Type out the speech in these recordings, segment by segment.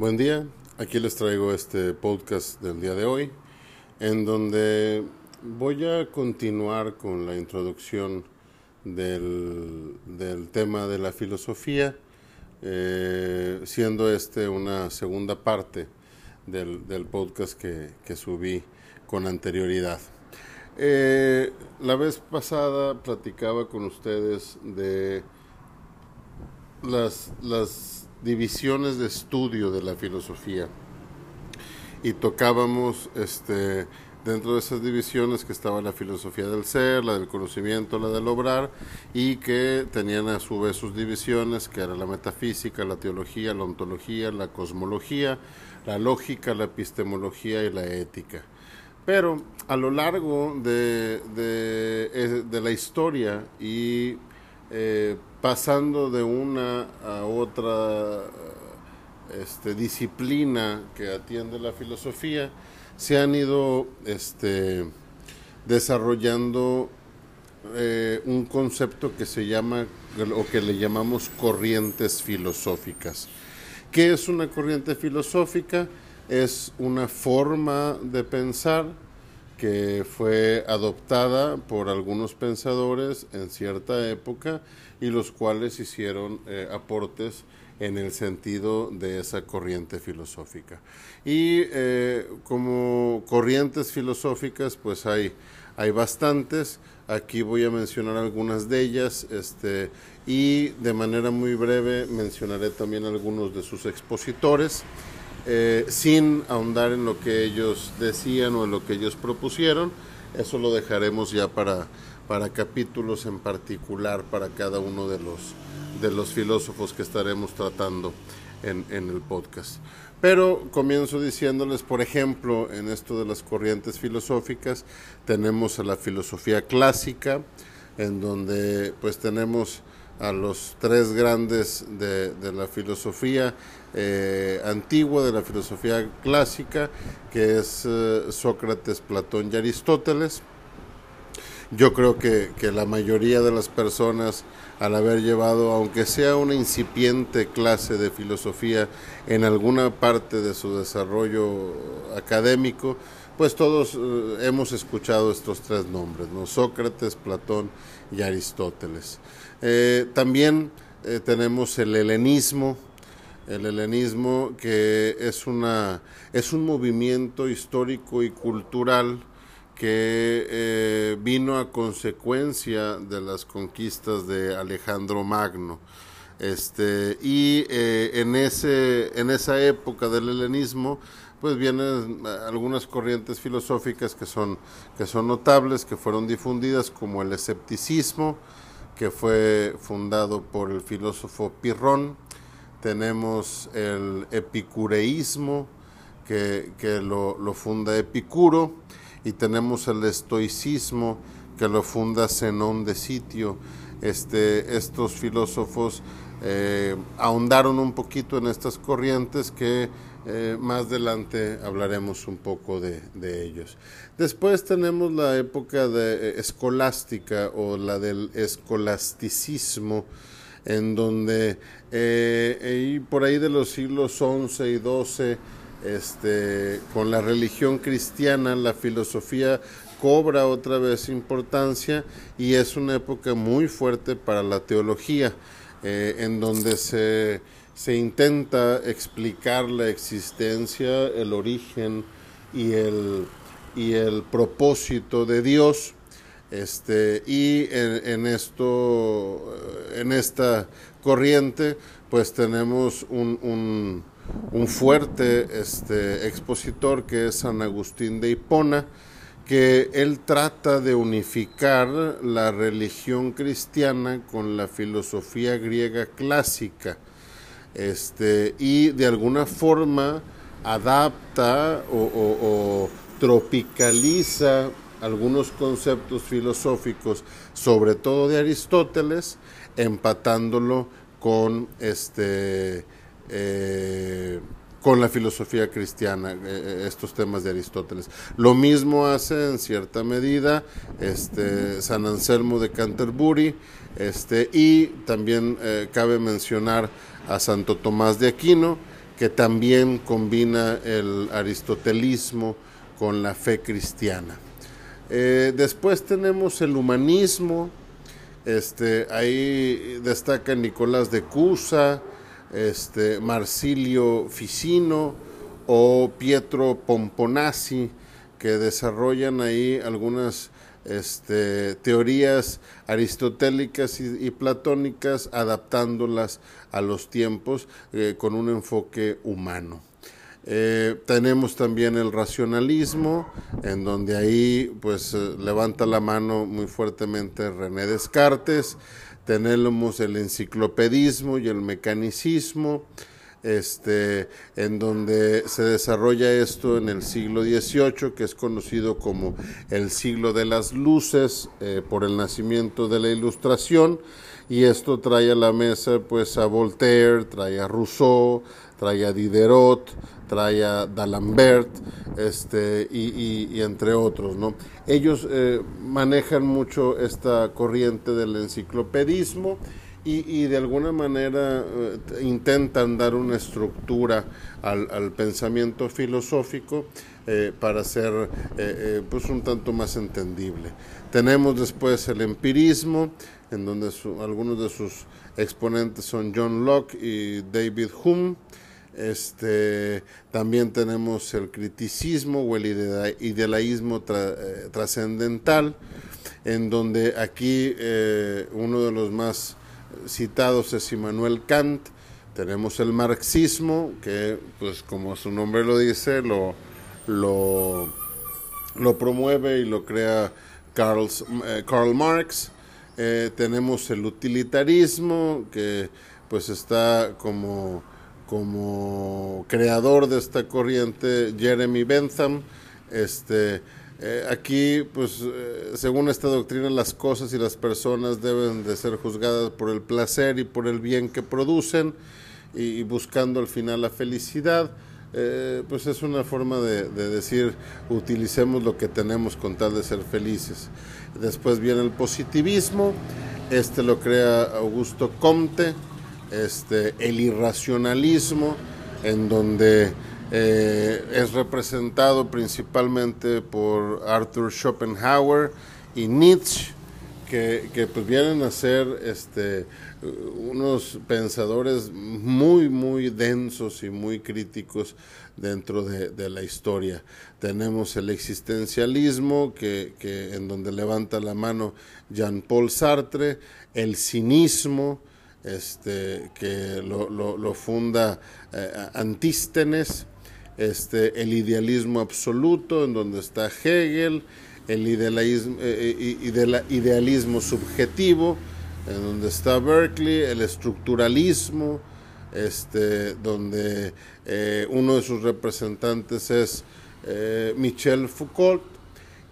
Buen día, aquí les traigo este podcast del día de hoy, en donde voy a continuar con la introducción del, tema de la filosofía, eh, siendo este una segunda parte del, podcast que, subí con anterioridad. Eh, la vez pasada platicaba con ustedes de las, las divisiones de estudio de la filosofía y tocábamos este dentro de esas divisiones que estaba la filosofía del ser, la del conocimiento, la del obrar y que tenían a su vez sus divisiones que era la metafísica, la teología, la ontología, la cosmología, la lógica, la epistemología y la ética. Pero a lo largo de, de, eh, de la historia y eh, pasando de una a otra este, disciplina que atiende la filosofía, se han ido este, desarrollando eh, un concepto que se llama o que le llamamos corrientes filosóficas. ¿Qué es una corriente filosófica? Es una forma de pensar que fue adoptada por algunos pensadores en cierta época y los cuales hicieron eh, aportes en el sentido de esa corriente filosófica. Y eh, como corrientes filosóficas, pues hay, hay bastantes. Aquí voy a mencionar algunas de ellas este, y de manera muy breve mencionaré también algunos de sus expositores. Eh, sin ahondar en lo que ellos decían o en lo que ellos propusieron. Eso lo dejaremos ya para, para capítulos en particular para cada uno de los, de los filósofos que estaremos tratando en, en el podcast. Pero comienzo diciéndoles, por ejemplo, en esto de las corrientes filosóficas, tenemos a la filosofía clásica, en donde pues tenemos a los tres grandes de, la filosofía eh, antigua, de la filosofía clásica, que es eh, Sócrates, Platón y Aristóteles. Yo creo que, la mayoría de las personas, al haber llevado, aunque sea una incipiente clase de filosofía en alguna parte de su desarrollo académico, pues todos eh, hemos escuchado estos tres nombres, ¿no? Sócrates, Platón y Aristóteles. También tenemos el helenismo, el helenismo que es, una, es un movimiento histórico y cultural que eh, vino a consecuencia de las conquistas de Alejandro Magno. Este, y en, ese, en esa época del helenismo, pues vienen algunas corrientes filosóficas que son, que son notables, que fueron difundidas, como el escepticismo, que fue fundado por el filósofo Pirrón. Tenemos el epicureísmo, que, lo, funda Epicuro, y tenemos el estoicismo, que lo funda Zenón de Sitio. Este, estos filósofos eh, ahondaron un poquito en estas corrientes que eh, más adelante hablaremos un poco de, ellos. Después tenemos la época de, eh, escolástica o la del escolasticismo, en donde eh, por ahí de los siglos XI y XII, este, con la religión cristiana, la filosofía cobra otra vez importancia y es una época muy fuerte para la teología, en donde se se intenta explicar la existencia, el origen y el, y el propósito de Dios. Este, y en, esto, en esta corriente, pues tenemos un, un, fuerte este, expositor que es San Agustín de Hipona, que él trata de unificar la religión cristiana con la filosofía griega clásica este, y de alguna forma adapta o, tropicaliza algunos conceptos filosóficos, sobre todo de Aristóteles, empatándolo con este eh, con la filosofía cristiana, eh, eh, estos temas de Aristóteles. Lo mismo hace en cierta medida este, San Anselmo de Canterbury, este, y también cabe mencionar a Santo Tomás de Aquino, que también combina el aristotelismo con la fe cristiana. Eh, después tenemos el humanismo, este, ahí destaca Nicolás de Cusa, este, Marsilio Ficino o Pietro Pomponazzi, que desarrollan ahí algunas este, teorías aristotélicas y, platónicas, adaptándolas a los tiempos eh, con un enfoque humano. Eh, tenemos también el racionalismo, en donde ahí pues eh, levanta la mano muy fuertemente René Descartes. Tenemos el enciclopedismo y el mecanicismo, este, en donde se desarrolla esto en el siglo XVIII, que es conocido como el siglo de las luces eh, por el nacimiento de la Ilustración, y esto trae a la mesa pues a Voltaire, trae a Rousseau, trae a Diderot, trae a D'Alembert, este, y, entre otros, ¿no? Ellos eh, manejan mucho esta corriente del enciclopedismo, y, de alguna manera eh, intentan dar una estructura al, pensamiento filosófico eh, para ser pues un tanto más entendible. Tenemos después el empirismo, en donde algunos de sus exponentes son John Locke y David Hume. Este, también tenemos el criticismo o el idealismo trascendental, en donde aquí uno de los más citados es Immanuel Kant, tenemos el marxismo, que pues como su nombre lo dice, lo, lo, promueve y lo crea Karl, eh, Karl Marx, eh, tenemos el utilitarismo, que pues está como, como creador de esta corriente Jeremy Bentham, este, eh, aquí, pues, eh, según esta doctrina, las cosas y las personas deben de ser juzgadas por el placer y por el bien que producen y, buscando al final la felicidad. Eh, pues es una forma de, decir utilicemos lo que tenemos con tal de ser felices. Después viene el positivismo, este lo crea Augusto Comte, este, el irracionalismo, en donde eh, es representado principalmente por Arthur Schopenhauer y Nietzsche, que, pues vienen a ser este, unos pensadores muy, muy densos y muy críticos dentro de, la historia. Tenemos el existencialismo, que, en donde levanta la mano Jean-Paul Sartre, el cinismo, este, que lo, funda eh, Antístenes, este, el idealismo absoluto, en donde está Hegel, el idealismo, eh, eh, subjetivo, en donde está Berkeley, el estructuralismo, este, donde uno de sus representantes es Michel Foucault.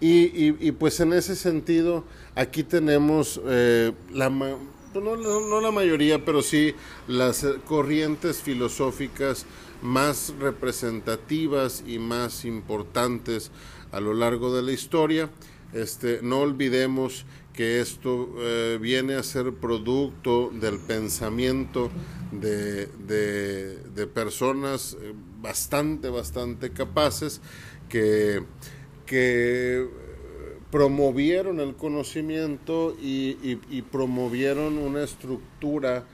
Y, pues en ese sentido, aquí tenemos la, no, no, la mayoría, pero sí las corrientes filosóficas más representativas y más importantes a lo largo de la historia. Este, no olvidemos que esto eh, viene a ser producto del pensamiento de, de, personas eh, bastante, bastante capaces que, que promovieron el conocimiento y, promovieron una estructura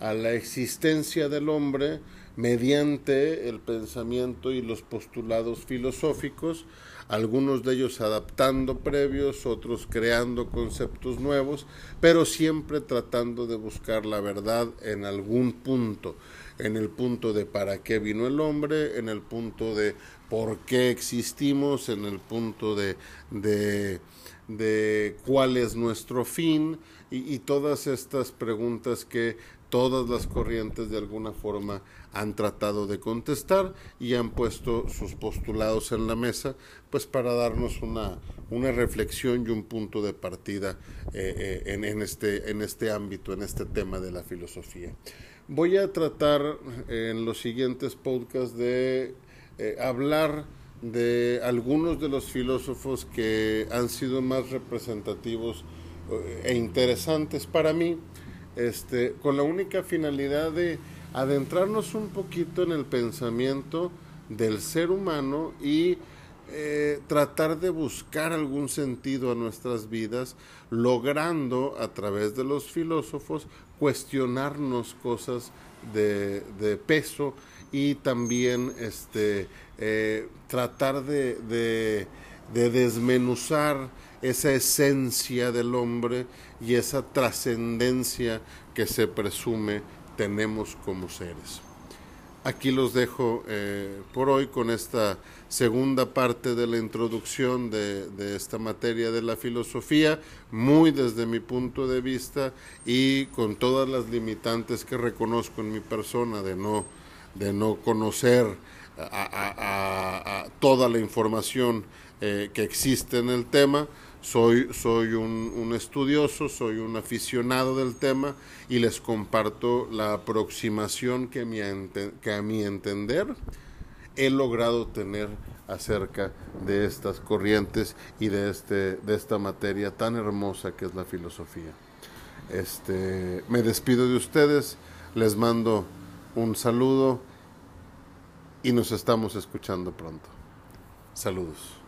a la existencia del hombre mediante el pensamiento y los postulados filosóficos, algunos de ellos adaptando previos, otros creando conceptos nuevos, pero siempre tratando de buscar la verdad en algún punto, en el punto de para qué vino el hombre, en el punto de por qué existimos, en el punto de, de, cuál es nuestro fin y todas estas preguntas que todas las corrientes de alguna forma han tratado de contestar y han puesto sus postulados en la mesa, pues para darnos una, una reflexión y un punto de partida eh, eh, en, este, en este ámbito, en este tema de la filosofía. Voy a tratar en los siguientes podcasts de eh, hablar de algunos de los filósofos que han sido más representativos e interesantes para mí. Este, con la única finalidad de adentrarnos un poquito en el pensamiento del ser humano y eh, tratar de buscar algún sentido a nuestras vidas, logrando a través de los filósofos cuestionarnos cosas de, peso y también este, eh, tratar de, de, de desmenuzar esa esencia del hombre y esa trascendencia que se presume tenemos como seres. Aquí los dejo eh, por hoy con esta segunda parte de la introducción de, esta materia de la filosofía, muy desde mi punto de vista y con todas las limitantes que reconozco en mi persona de no, de no conocer a, toda la información eh, que existe en el tema soy, soy un, estudioso, soy un aficionado del tema y les comparto la aproximación que, que a mi entender he logrado tener acerca de estas corrientes y de, este, de esta materia tan hermosa que es la filosofía. Este, me despido de ustedes, les mando un saludo y nos estamos escuchando pronto. Saludos.